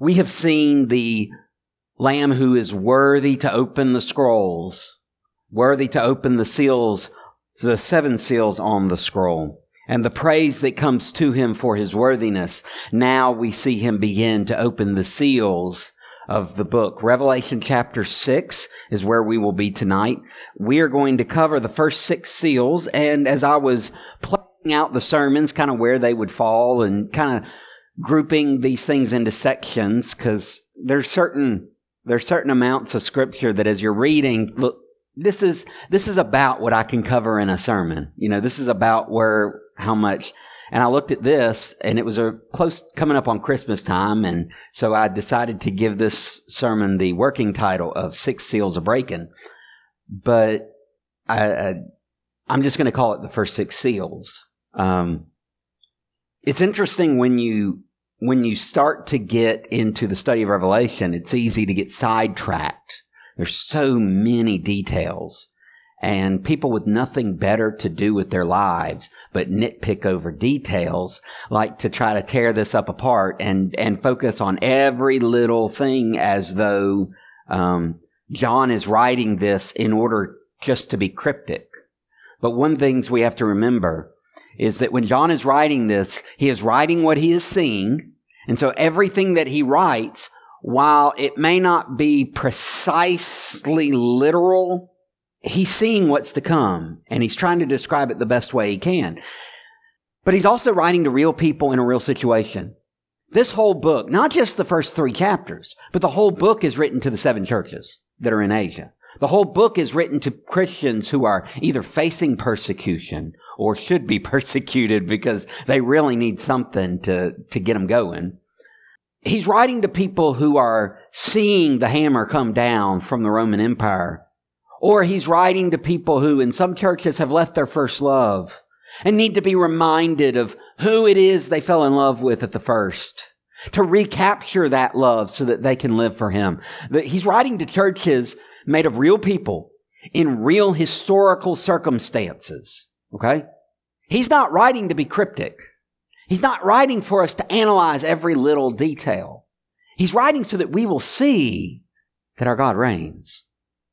We have seen the Lamb who is worthy to open the scrolls, worthy to open the seals, the seven seals on the scroll, and the praise that comes to him for his worthiness. Now we see him begin to open the seals of the book. Revelation chapter 6 is where we will be tonight. We are going to cover the first six seals, and as I was planning out the sermons, kind of where they would fall and kind of grouping these things into sections, because there's certain there's certain amounts of scripture that as you're reading, look, this is, this is about what I can cover in a sermon. You know, this is about where, how much, and I looked at this and it was a close coming up on Christmas time. And so I decided to give this sermon the working title of Six Seals of Breaking. But I, I I'm just going to call it the first six seals. Um, it's interesting when you when you start to get into the study of Revelation, it's easy to get sidetracked. There's so many details and people with nothing better to do with their lives but nitpick over details like to try to tear this up apart and, and focus on every little thing as though, um, John is writing this in order just to be cryptic. But one things we have to remember is that when John is writing this, he is writing what he is seeing. And so everything that he writes, while it may not be precisely literal, he's seeing what's to come and he's trying to describe it the best way he can. But he's also writing to real people in a real situation. This whole book, not just the first three chapters, but the whole book is written to the seven churches that are in Asia. The whole book is written to Christians who are either facing persecution or should be persecuted because they really need something to, to get them going. He's writing to people who are seeing the hammer come down from the Roman Empire. Or he's writing to people who in some churches have left their first love and need to be reminded of who it is they fell in love with at the first to recapture that love so that they can live for him. He's writing to churches made of real people in real historical circumstances. Okay? He's not writing to be cryptic. He's not writing for us to analyze every little detail. He's writing so that we will see that our God reigns,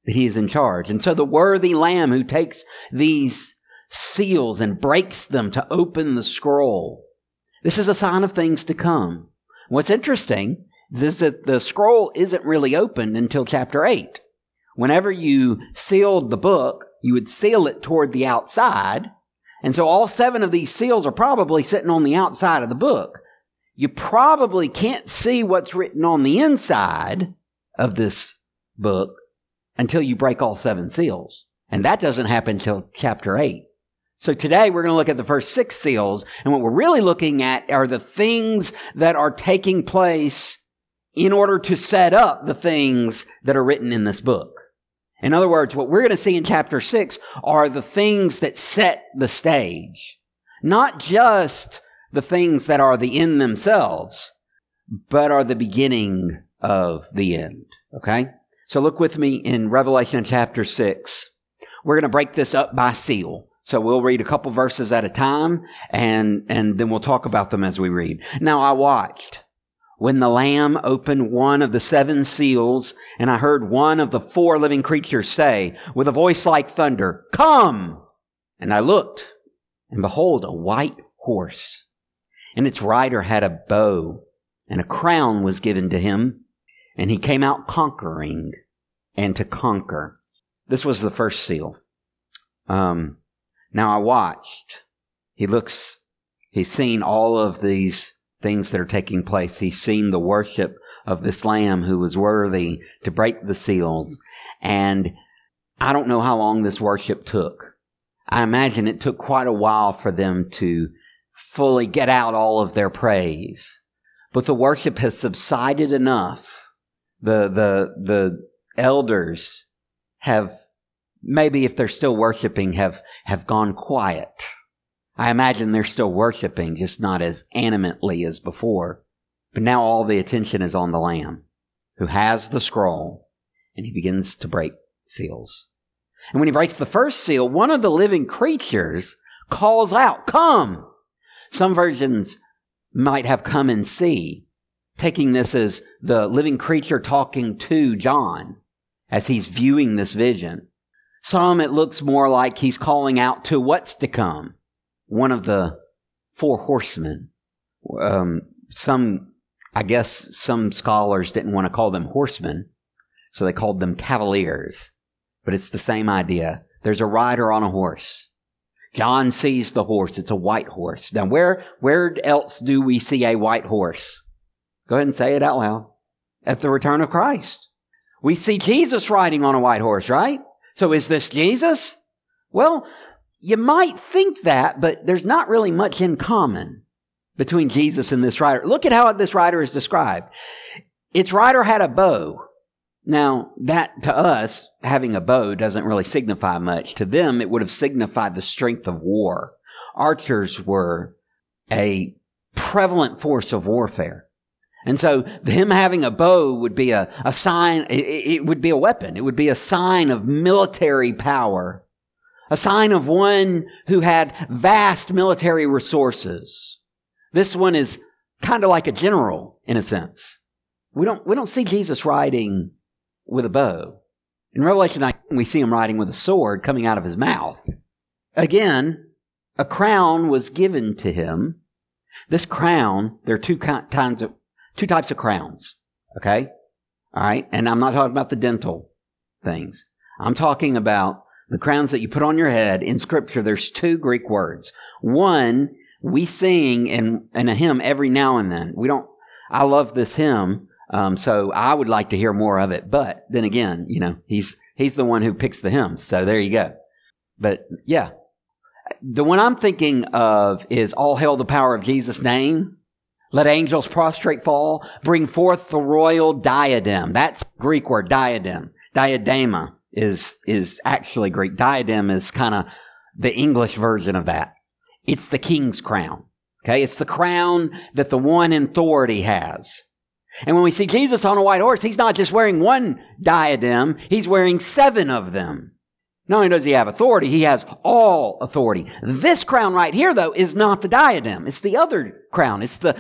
that He is in charge. And so the worthy Lamb who takes these seals and breaks them to open the scroll, this is a sign of things to come. What's interesting is that the scroll isn't really opened until chapter 8. Whenever you sealed the book, you would seal it toward the outside. And so all seven of these seals are probably sitting on the outside of the book. You probably can't see what's written on the inside of this book until you break all seven seals. And that doesn't happen until chapter 8. So today we're going to look at the first six seals. And what we're really looking at are the things that are taking place in order to set up the things that are written in this book. In other words, what we're going to see in chapter six are the things that set the stage. Not just the things that are the end themselves, but are the beginning of the end. Okay? So look with me in Revelation chapter six. We're going to break this up by seal. So we'll read a couple verses at a time and, and then we'll talk about them as we read. Now I watched when the Lamb opened one of the seven seals, and I heard one of the four living creatures say, with a voice like thunder, Come! And I looked, and behold, a white horse. And its rider had a bow, and a crown was given to him, and he came out conquering and to conquer. This was the first seal. Um, now I watched. He looks, he's seen all of these things that are taking place. He's seen the worship of this lamb who was worthy to break the seals. And I don't know how long this worship took. I imagine it took quite a while for them to fully get out all of their praise. But the worship has subsided enough. The, the, the elders have maybe if they're still worshiping have, have gone quiet I imagine they're still worshiping, just not as animately as before. But now all the attention is on the Lamb, who has the scroll, and he begins to break seals. And when he breaks the first seal, one of the living creatures calls out, Come! Some versions might have come and see. taking this as the living creature talking to John as he's viewing this vision. Some it looks more like he's calling out to what's to come. One of the four horsemen. Um, some, I guess some scholars didn't want to call them horsemen, so they called them cavaliers. But it's the same idea. There's a rider on a horse. John sees the horse. It's a white horse. Now, where, where else do we see a white horse? Go ahead and say it out loud. At the return of Christ. We see Jesus riding on a white horse, right? So is this Jesus? Well, you might think that, but there's not really much in common between Jesus and this writer. Look at how this writer is described. Its writer had a bow. Now, that to us, having a bow doesn't really signify much. To them, it would have signified the strength of war. Archers were a prevalent force of warfare. And so him having a bow would be a, a sign, it, it would be a weapon. It would be a sign of military power. A sign of one who had vast military resources. This one is kind of like a general in a sense. We don't, we don't see Jesus riding with a bow. In Revelation 19, we see him riding with a sword coming out of his mouth. Again, a crown was given to him. This crown, there are two kinds of two types of crowns. Okay? All right. And I'm not talking about the dental things. I'm talking about the crowns that you put on your head in scripture. There's two Greek words. One, we sing in, in a hymn every now and then. We don't, I love this hymn. Um, so I would like to hear more of it. But then again, you know, he's, he's the one who picks the hymns. So there you go. But yeah, the one I'm thinking of is all hail the power of Jesus' name. Let angels prostrate fall. Bring forth the royal diadem. That's Greek word, diadem. Diadema is, is actually Greek. Diadem is kind of the English version of that. It's the king's crown. Okay. It's the crown that the one in authority has. And when we see Jesus on a white horse, he's not just wearing one diadem, he's wearing seven of them. Not only does he have authority, he has all authority. This crown right here, though, is not the diadem. It's the other crown. It's the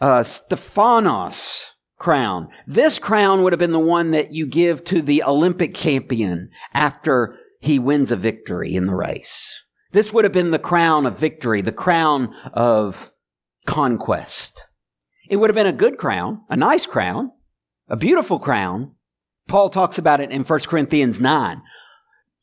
uh, Stephanos crown. This crown would have been the one that you give to the Olympic champion after he wins a victory in the race. This would have been the crown of victory, the crown of conquest. It would have been a good crown, a nice crown, a beautiful crown. Paul talks about it in 1 Corinthians 9.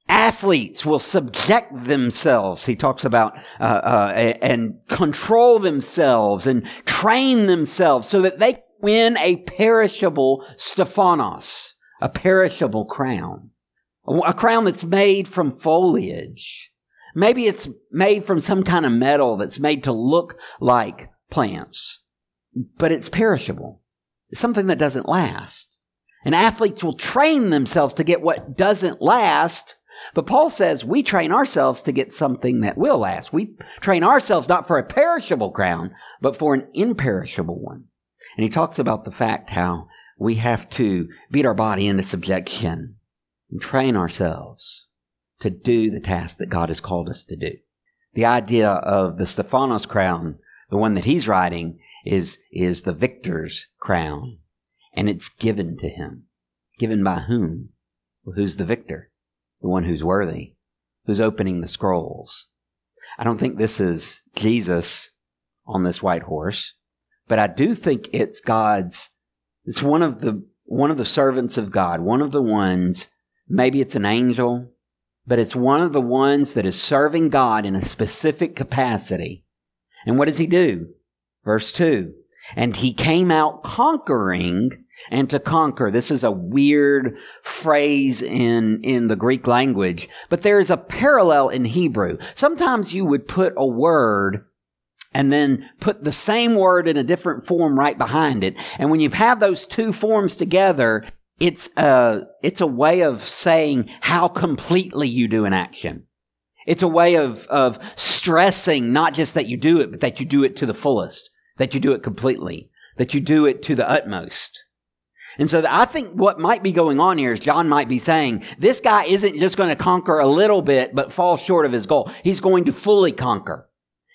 Athletes will subject themselves, he talks about, uh, uh, and control themselves and train themselves so that they win a perishable Stephanos, a perishable crown. A crown that's made from foliage. Maybe it's made from some kind of metal that's made to look like plants, but it's perishable. It's something that doesn't last. And athletes will train themselves to get what doesn't last but Paul says we train ourselves to get something that will last. We train ourselves not for a perishable crown, but for an imperishable one. And he talks about the fact how we have to beat our body into subjection and train ourselves to do the task that God has called us to do. The idea of the Stephanos crown, the one that he's riding, is, is the victor's crown. And it's given to him. Given by whom? Well, who's the victor? the one who's worthy, who's opening the scrolls. I don't think this is Jesus on this white horse, but I do think it's God's, it's one of the, one of the servants of God, one of the ones, maybe it's an angel, but it's one of the ones that is serving God in a specific capacity. And what does he do? Verse 2. And he came out conquering and to conquer. This is a weird phrase in, in the Greek language, but there is a parallel in Hebrew. Sometimes you would put a word and then put the same word in a different form right behind it. And when you have those two forms together, it's a, it's a way of saying how completely you do an action. It's a way of, of stressing not just that you do it, but that you do it to the fullest, that you do it completely, that you do it to the utmost. And so I think what might be going on here is John might be saying, this guy isn't just going to conquer a little bit, but fall short of his goal. He's going to fully conquer.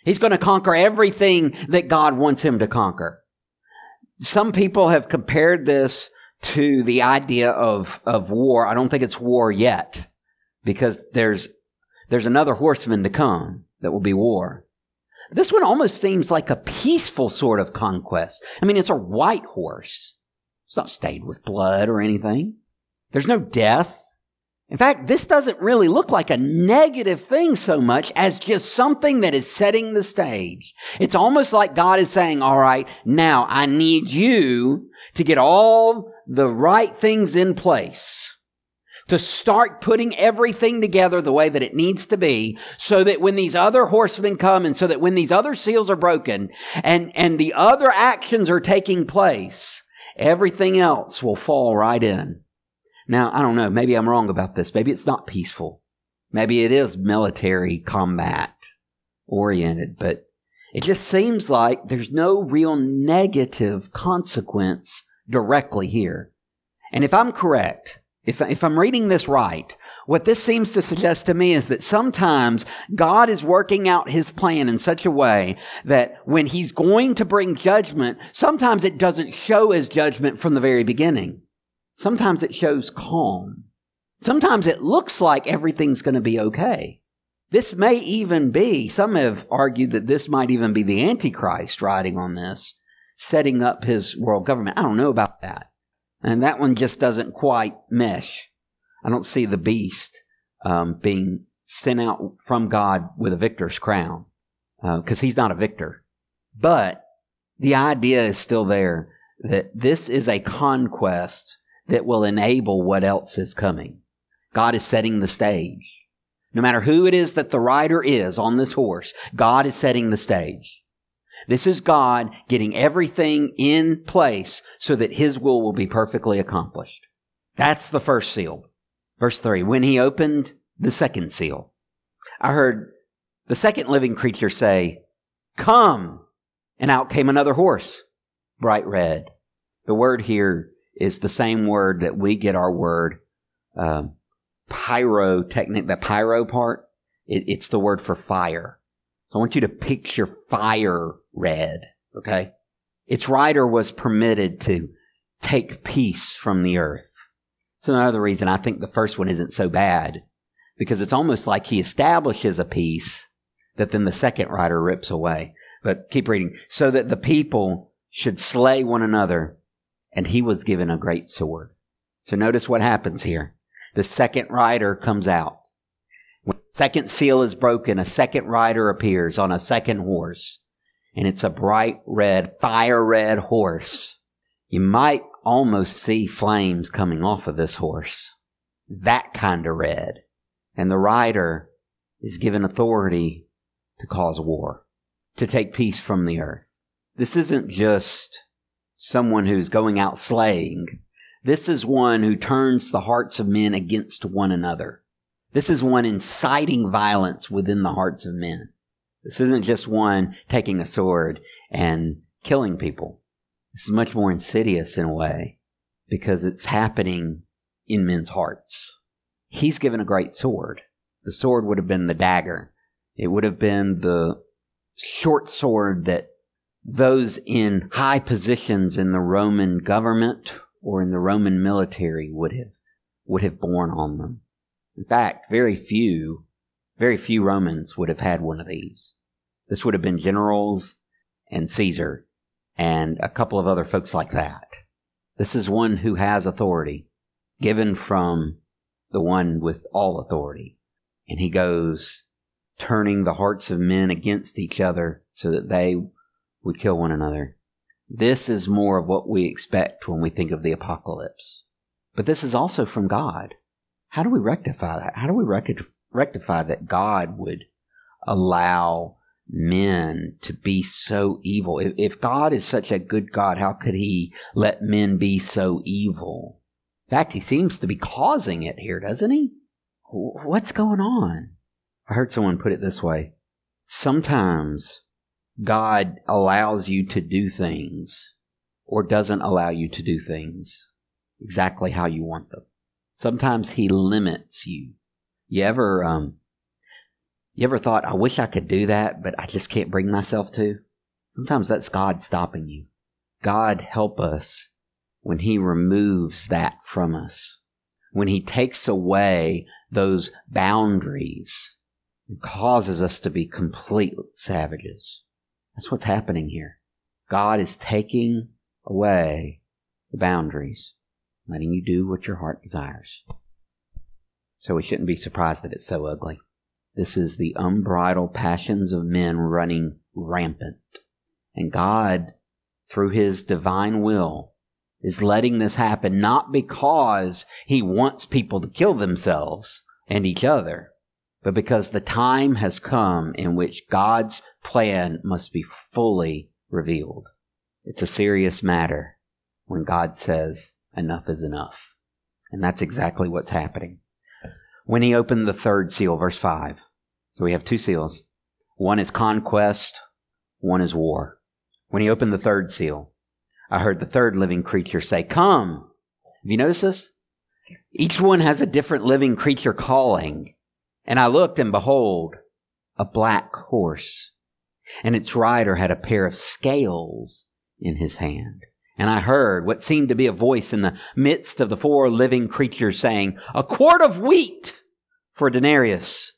He's going to conquer everything that God wants him to conquer. some people have compared this to the idea of, of war. I don't think it's war yet because there's, there's another horseman to come that will be war. This one almost seems like a peaceful sort of conquest. I mean, it's a white horse. It's not stained with blood or anything. There's no death. In fact, this doesn't really look like a negative thing so much as just something that is setting the stage. It's almost like God is saying, all right, now I need you to get all the right things in place to start putting everything together the way that it needs to be so that when these other horsemen come and so that when these other seals are broken and, and the other actions are taking place, everything else will fall right in. Now, I don't know. Maybe I'm wrong about this. Maybe it's not peaceful. Maybe it is military combat oriented, but it just seems like there's no real negative consequence directly here. And if I'm correct, if, if I'm reading this right, what this seems to suggest to me is that sometimes God is working out his plan in such a way that when he's going to bring judgment, sometimes it doesn't show as judgment from the very beginning. Sometimes it shows calm. Sometimes it looks like everything's going to be okay. This may even be, some have argued that this might even be the Antichrist riding on this, setting up his world government. I don't know about that. And that one just doesn't quite mesh. I don't see the beast um, being sent out from God with a victor's crown because uh, he's not a victor. But the idea is still there that this is a conquest that will enable what else is coming. God is setting the stage. No matter who it is that the rider is on this horse, God is setting the stage. This is God getting everything in place so that His will will be perfectly accomplished. That's the first seal. Verse 3 When He opened the second seal, I heard the second living creature say, Come! And out came another horse, bright red. The word here is the same word that we get our word um, pyrotechnic, the pyro part. It, it's the word for fire. So I want you to picture fire red, okay? Its rider was permitted to take peace from the earth. So another reason I think the first one isn't so bad, because it's almost like he establishes a peace that then the second rider rips away. But keep reading. So that the people should slay one another, and he was given a great sword. So notice what happens here. The second rider comes out. When second seal is broken, a second rider appears on a second horse and it's a bright red, fire red horse. You might almost see flames coming off of this horse. That kind of red. And the rider is given authority to cause war, to take peace from the earth. This isn't just someone who's going out slaying. This is one who turns the hearts of men against one another. This is one inciting violence within the hearts of men. This isn't just one taking a sword and killing people. This is much more insidious in a way because it's happening in men's hearts. He's given a great sword. The sword would have been the dagger. It would have been the short sword that those in high positions in the Roman government or in the Roman military would have would have borne on them. In fact, very few very few Romans would have had one of these. This would have been generals and Caesar and a couple of other folks like that. This is one who has authority given from the one with all authority. And he goes turning the hearts of men against each other so that they would kill one another. This is more of what we expect when we think of the apocalypse. But this is also from God. How do we rectify that? How do we rectify? that God would allow men to be so evil. If, if, God is such a good God, how could he let men be so evil? In fact, he seems to be causing it here, doesn't he? What's going on? I heard someone put it this way. Sometimes God allows you to do things or doesn't allow you to do things exactly how you want them. Sometimes he limits you you ever um you ever thought, I wish I could do that, but I just can't bring myself to? Sometimes that's God stopping you. God help us when He removes that from us, when He takes away those boundaries and causes us to be complete savages. That's what's happening here. God is taking away the boundaries, letting you do what your heart desires. So we shouldn't be surprised that it's so ugly. This is the unbridled passions of men running rampant. And God, through His divine will, is letting this happen not because He wants people to kill themselves and each other, but because the time has come in which God's plan must be fully revealed. It's a serious matter when God says enough is enough. And that's exactly what's happening. When he opened the third seal, verse 5. So we have two seals. One is conquest, one is war. When he opened the third seal, I heard the third living creature say, Come. Have you noticed this? Each one has a different living creature calling. And I looked, and behold, a black horse. And its rider had a pair of scales in his hand. And I heard what seemed to be a voice in the midst of the four living creatures saying, A quart of wheat for a denarius,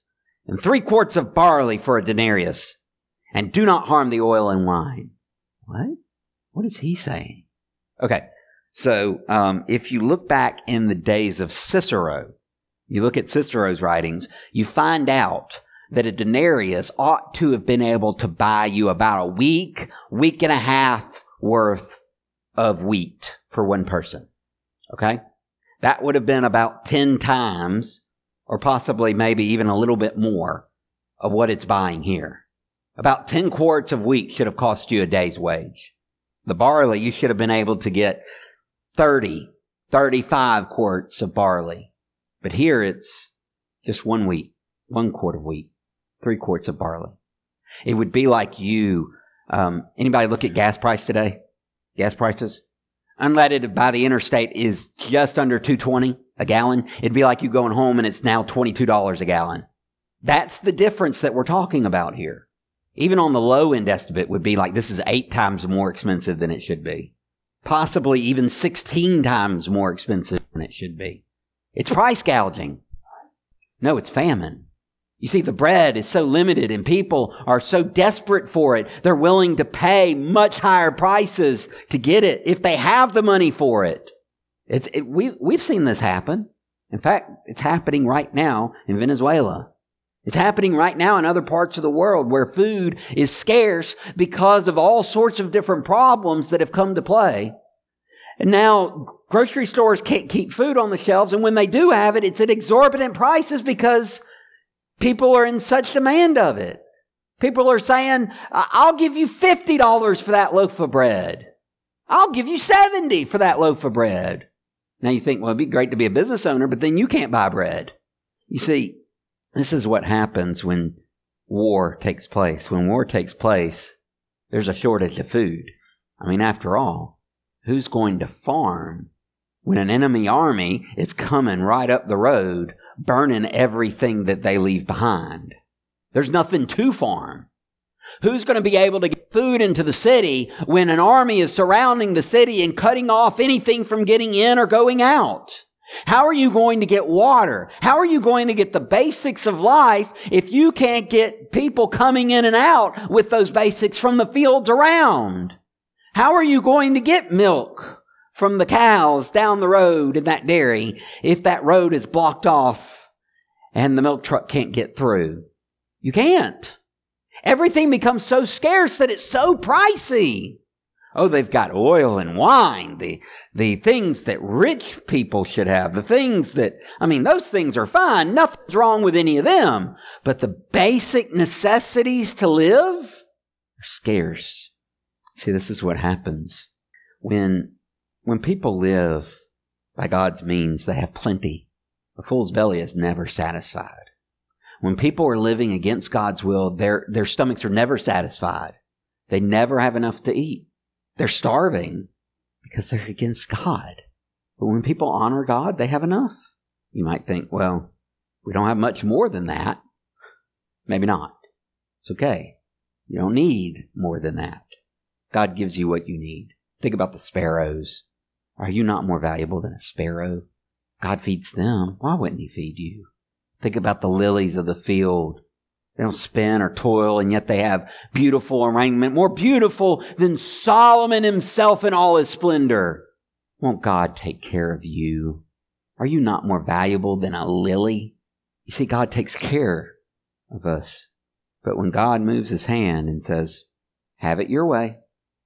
and three quarts of barley for a denarius, and do not harm the oil and wine. What? What is he saying? Okay, so um, if you look back in the days of Cicero, you look at Cicero's writings, you find out that a denarius ought to have been able to buy you about a week, week and a half worth of wheat for one person. Okay? That would have been about 10 times, or possibly maybe even a little bit more, of what it's buying here. About 10 quarts of wheat should have cost you a day's wage. The barley, you should have been able to get 30, 35 quarts of barley. But here it's just one wheat, one quart of wheat, three quarts of barley. It would be like you, um, anybody look at gas price today? gas prices. Unleaded by the interstate is just under 220 a gallon. It'd be like you going home and it's now $22 a gallon. That's the difference that we're talking about here. Even on the low end estimate would be like this is eight times more expensive than it should be. Possibly even 16 times more expensive than it should be. It's price gouging. No, it's famine. You see, the bread is so limited and people are so desperate for it, they're willing to pay much higher prices to get it if they have the money for it. It's, it, we, we've seen this happen. In fact, it's happening right now in Venezuela. It's happening right now in other parts of the world where food is scarce because of all sorts of different problems that have come to play. And now grocery stores can't keep food on the shelves. And when they do have it, it's at exorbitant prices because People are in such demand of it. People are saying, I'll give you $50 for that loaf of bread. I'll give you 70 for that loaf of bread. Now you think, well, it'd be great to be a business owner, but then you can't buy bread. You see, this is what happens when war takes place. When war takes place, there's a shortage of food. I mean, after all, who's going to farm when an enemy army is coming right up the road burning everything that they leave behind. There's nothing to farm. Who's going to be able to get food into the city when an army is surrounding the city and cutting off anything from getting in or going out? How are you going to get water? How are you going to get the basics of life if you can't get people coming in and out with those basics from the fields around? How are you going to get milk? From the cows down the road in that dairy if that road is blocked off and the milk truck can't get through. You can't. Everything becomes so scarce that it's so pricey. Oh, they've got oil and wine, the, the things that rich people should have, the things that, I mean, those things are fine. Nothing's wrong with any of them. But the basic necessities to live are scarce. See, this is what happens when when people live by God's means, they have plenty. A fool's belly is never satisfied. When people are living against God's will, their, their stomachs are never satisfied. They never have enough to eat. They're starving because they're against God. But when people honor God, they have enough. You might think, well, we don't have much more than that. Maybe not. It's okay. You don't need more than that. God gives you what you need. Think about the sparrows. Are you not more valuable than a sparrow? God feeds them. Why wouldn't He feed you? Think about the lilies of the field. They don't spin or toil, and yet they have beautiful arrangement, more beautiful than Solomon himself in all his splendor. Won't God take care of you? Are you not more valuable than a lily? You see, God takes care of us. But when God moves his hand and says, have it your way,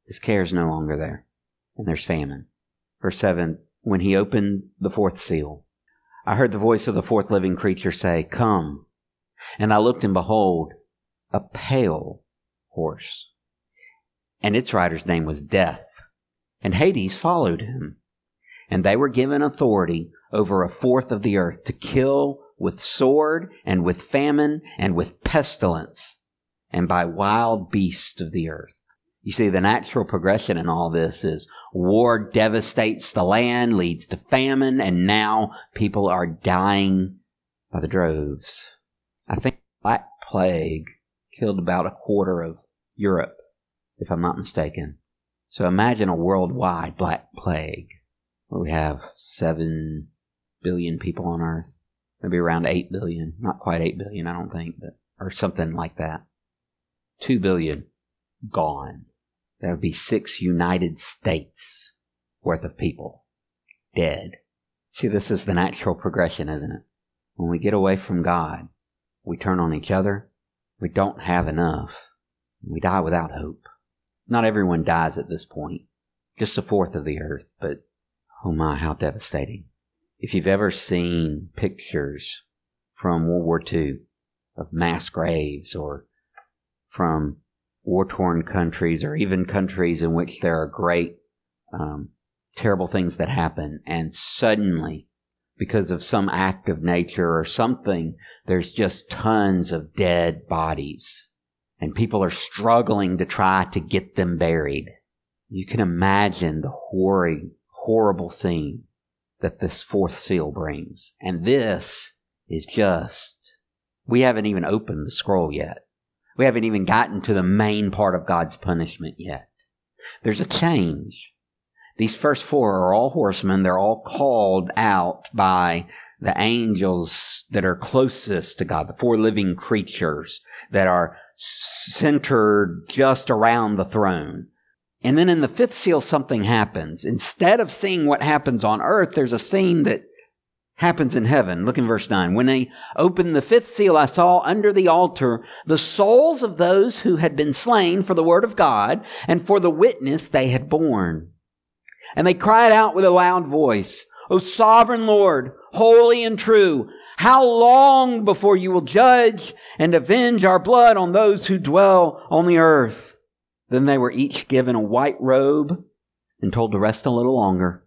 his care is no longer there. And there's famine. Verse 7 When he opened the fourth seal, I heard the voice of the fourth living creature say, Come. And I looked, and behold, a pale horse. And its rider's name was Death. And Hades followed him. And they were given authority over a fourth of the earth to kill with sword and with famine and with pestilence and by wild beasts of the earth. You see, the natural progression in all this is war devastates the land, leads to famine, and now people are dying by the droves. I think Black Plague killed about a quarter of Europe, if I'm not mistaken. So imagine a worldwide Black Plague. We have seven billion people on Earth, maybe around eight billion, not quite eight billion, I don't think, but or something like that. Two billion gone. That would be six United States worth of people dead. See, this is the natural progression, isn't it? When we get away from God, we turn on each other. We don't have enough. We die without hope. Not everyone dies at this point. Just a fourth of the earth, but oh my, how devastating. If you've ever seen pictures from World War II of mass graves or from war torn countries or even countries in which there are great, um, terrible things that happen, and suddenly, because of some act of nature or something, there's just tons of dead bodies. And people are struggling to try to get them buried. You can imagine the horrid, horrible scene that this fourth seal brings. And this is just, we haven't even opened the scroll yet. We haven't even gotten to the main part of God's punishment yet. There's a change. These first four are all horsemen. They're all called out by the angels that are closest to God, the four living creatures that are centered just around the throne. And then in the fifth seal, something happens. Instead of seeing what happens on earth, there's a scene that happens in heaven. Look in verse 9. When they opened the fifth seal, I saw under the altar the souls of those who had been slain for the word of God and for the witness they had borne. And they cried out with a loud voice, O sovereign Lord, holy and true, how long before you will judge and avenge our blood on those who dwell on the earth? Then they were each given a white robe and told to rest a little longer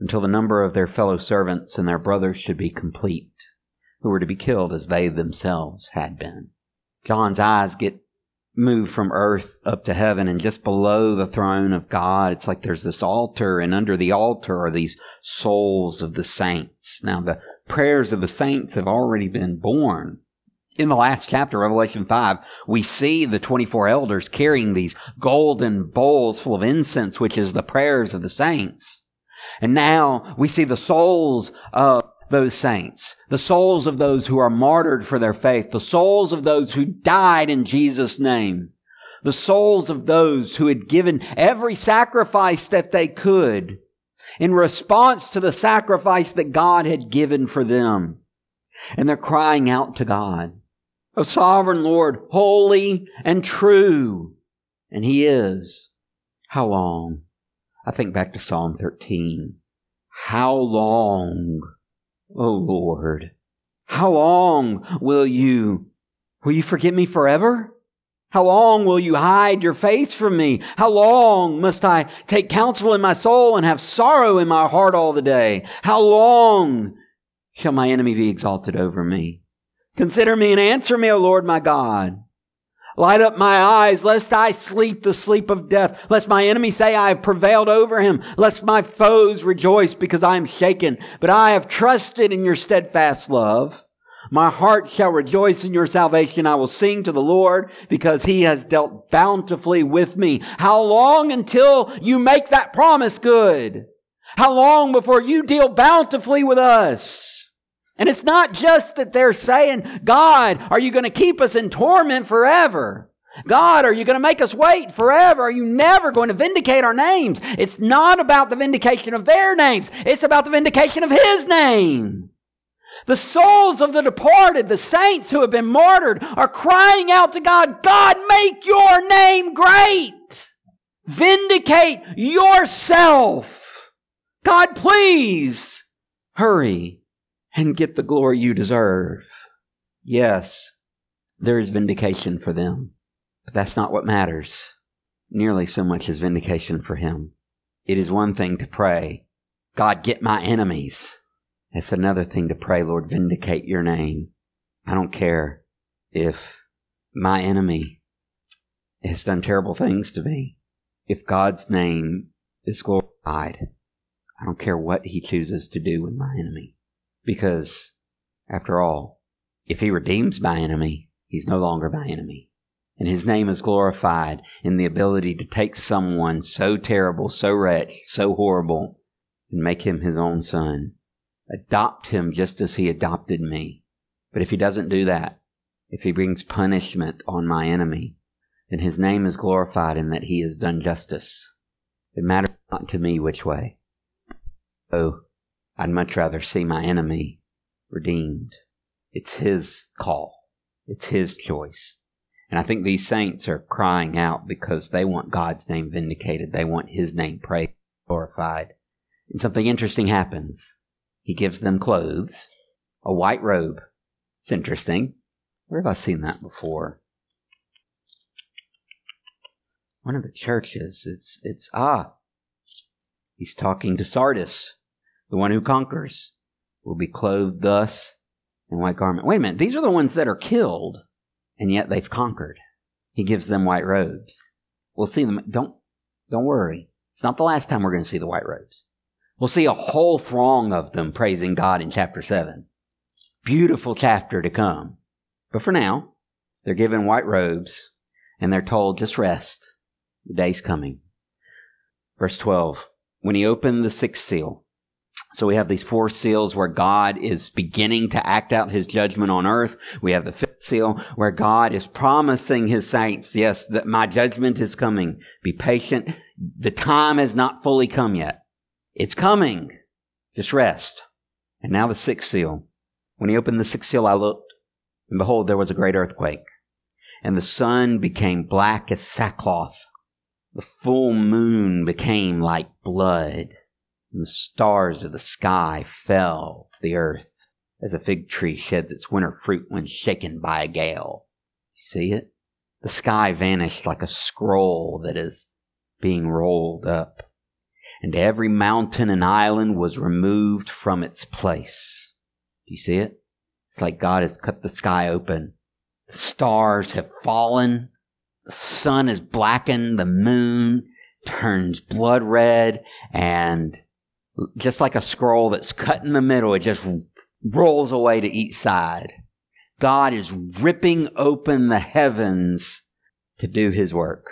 until the number of their fellow servants and their brothers should be complete, who were to be killed as they themselves had been. John's eyes get moved from earth up to heaven and just below the throne of God, it's like there's this altar and under the altar are these souls of the saints. Now the prayers of the saints have already been borne. In the last chapter, Revelation 5, we see the 24 elders carrying these golden bowls full of incense, which is the prayers of the saints. And now we see the souls of those saints, the souls of those who are martyred for their faith, the souls of those who died in Jesus' name, the souls of those who had given every sacrifice that they could in response to the sacrifice that God had given for them. And they're crying out to God, O sovereign Lord, holy and true. And He is. How long? I think back to Psalm 13. How long, O oh Lord, how long will you, will you forget me forever? How long will you hide your face from me? How long must I take counsel in my soul and have sorrow in my heart all the day? How long shall my enemy be exalted over me? Consider me and answer me, O Lord my God. Light up my eyes, lest I sleep the sleep of death, lest my enemy say I have prevailed over him, lest my foes rejoice because I am shaken. But I have trusted in your steadfast love. My heart shall rejoice in your salvation. I will sing to the Lord because he has dealt bountifully with me. How long until you make that promise good? How long before you deal bountifully with us? And it's not just that they're saying, God, are you going to keep us in torment forever? God, are you going to make us wait forever? Are you never going to vindicate our names? It's not about the vindication of their names. It's about the vindication of His name. The souls of the departed, the saints who have been martyred, are crying out to God, God, make your name great. Vindicate yourself. God, please hurry and get the glory you deserve. Yes, there is vindication for them. But that's not what matters nearly so much as vindication for him. It is one thing to pray, God, get my enemies. It's another thing to pray, Lord, vindicate your name. I don't care if my enemy has done terrible things to me. If God's name is glorified, I don't care what he chooses to do with my enemy. Because, after all, if he redeems my enemy, he's no longer my enemy. And his name is glorified in the ability to take someone so terrible, so wretched, so horrible, and make him his own son. Adopt him just as he adopted me. But if he doesn't do that, if he brings punishment on my enemy, then his name is glorified in that he has done justice. It matters not to me which way. Oh, I'd much rather see my enemy redeemed. It's his call. It's his choice. And I think these saints are crying out because they want God's name vindicated. They want His name praised, glorified. And something interesting happens. He gives them clothes, a white robe. It's interesting. Where have I seen that before? One of the churches. It's, it's, ah, he's talking to Sardis, the one who conquers, will be clothed thus in white garment. Wait a minute. These are the ones that are killed and yet they've conquered. He gives them white robes. We'll see them. Don't, don't worry. It's not the last time we're going to see the white robes. We'll see a whole throng of them praising God in chapter 7. Beautiful chapter to come. But for now, they're given white robes and they're told, just rest. The day's coming. Verse 12. When he opened the sixth seal, so we have these four seals where God is beginning to act out his judgment on earth. We have the fifth seal where God is promising his saints, yes, that my judgment is coming. Be patient. The time has not fully come yet. It's coming. Just rest. And now the sixth seal. When he opened the sixth seal, I looked, and behold, there was a great earthquake. And the sun became black as sackcloth. The full moon became like blood and the stars of the sky fell to the earth as a fig tree sheds its winter fruit when shaken by a gale. You see it? The sky vanished like a scroll that is being rolled up, and every mountain and island was removed from its place. Do you see it? It's like God has cut the sky open. The stars have fallen. The sun is blackened. The moon turns blood red and just like a scroll that's cut in the middle, it just rolls away to each side. God is ripping open the heavens to do his work.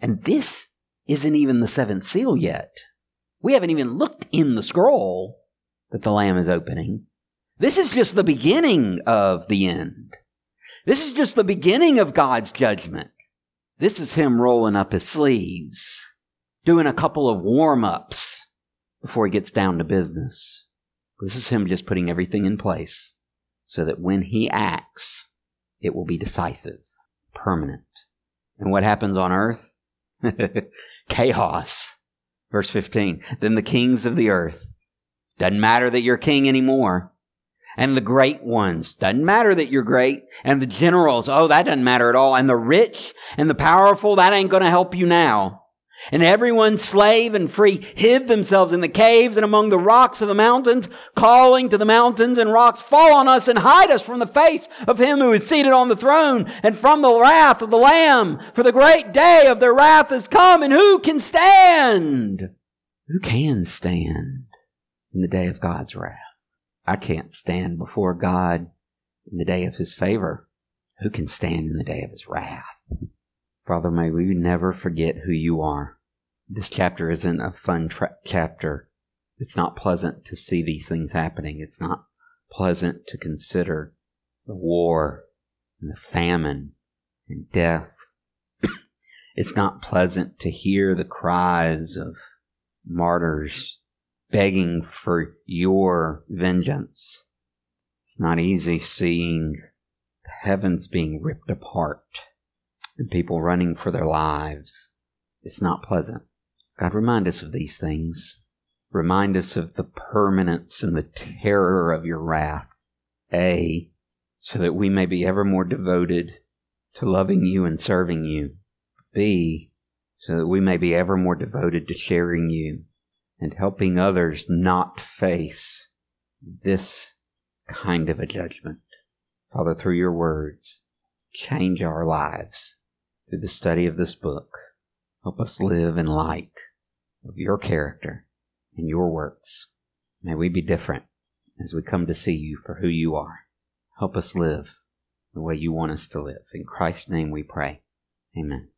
And this isn't even the seventh seal yet. We haven't even looked in the scroll that the Lamb is opening. This is just the beginning of the end. This is just the beginning of God's judgment. This is him rolling up his sleeves, doing a couple of warm ups before he gets down to business. This is him just putting everything in place so that when he acts, it will be decisive, permanent. And what happens on earth? Chaos. Verse 15. Then the kings of the earth. Doesn't matter that you're king anymore. And the great ones. Doesn't matter that you're great. And the generals. Oh, that doesn't matter at all. And the rich and the powerful. That ain't going to help you now. And everyone, slave and free, hid themselves in the caves and among the rocks of the mountains, calling to the mountains and rocks, fall on us and hide us from the face of him who is seated on the throne and from the wrath of the Lamb. For the great day of their wrath is come, and who can stand? Who can stand in the day of God's wrath? I can't stand before God in the day of his favor, who can stand in the day of his wrath? Father, may we never forget who you are. This chapter isn't a fun tra- chapter. It's not pleasant to see these things happening. It's not pleasant to consider the war and the famine and death. it's not pleasant to hear the cries of martyrs begging for your vengeance. It's not easy seeing the heavens being ripped apart and people running for their lives. It's not pleasant. God, remind us of these things. Remind us of the permanence and the terror of your wrath. A, so that we may be ever more devoted to loving you and serving you. B, so that we may be ever more devoted to sharing you and helping others not face this kind of a judgment. Father, through your words, change our lives through the study of this book. Help us live in light of your character and your works. May we be different as we come to see you for who you are. Help us live the way you want us to live. In Christ's name we pray. Amen.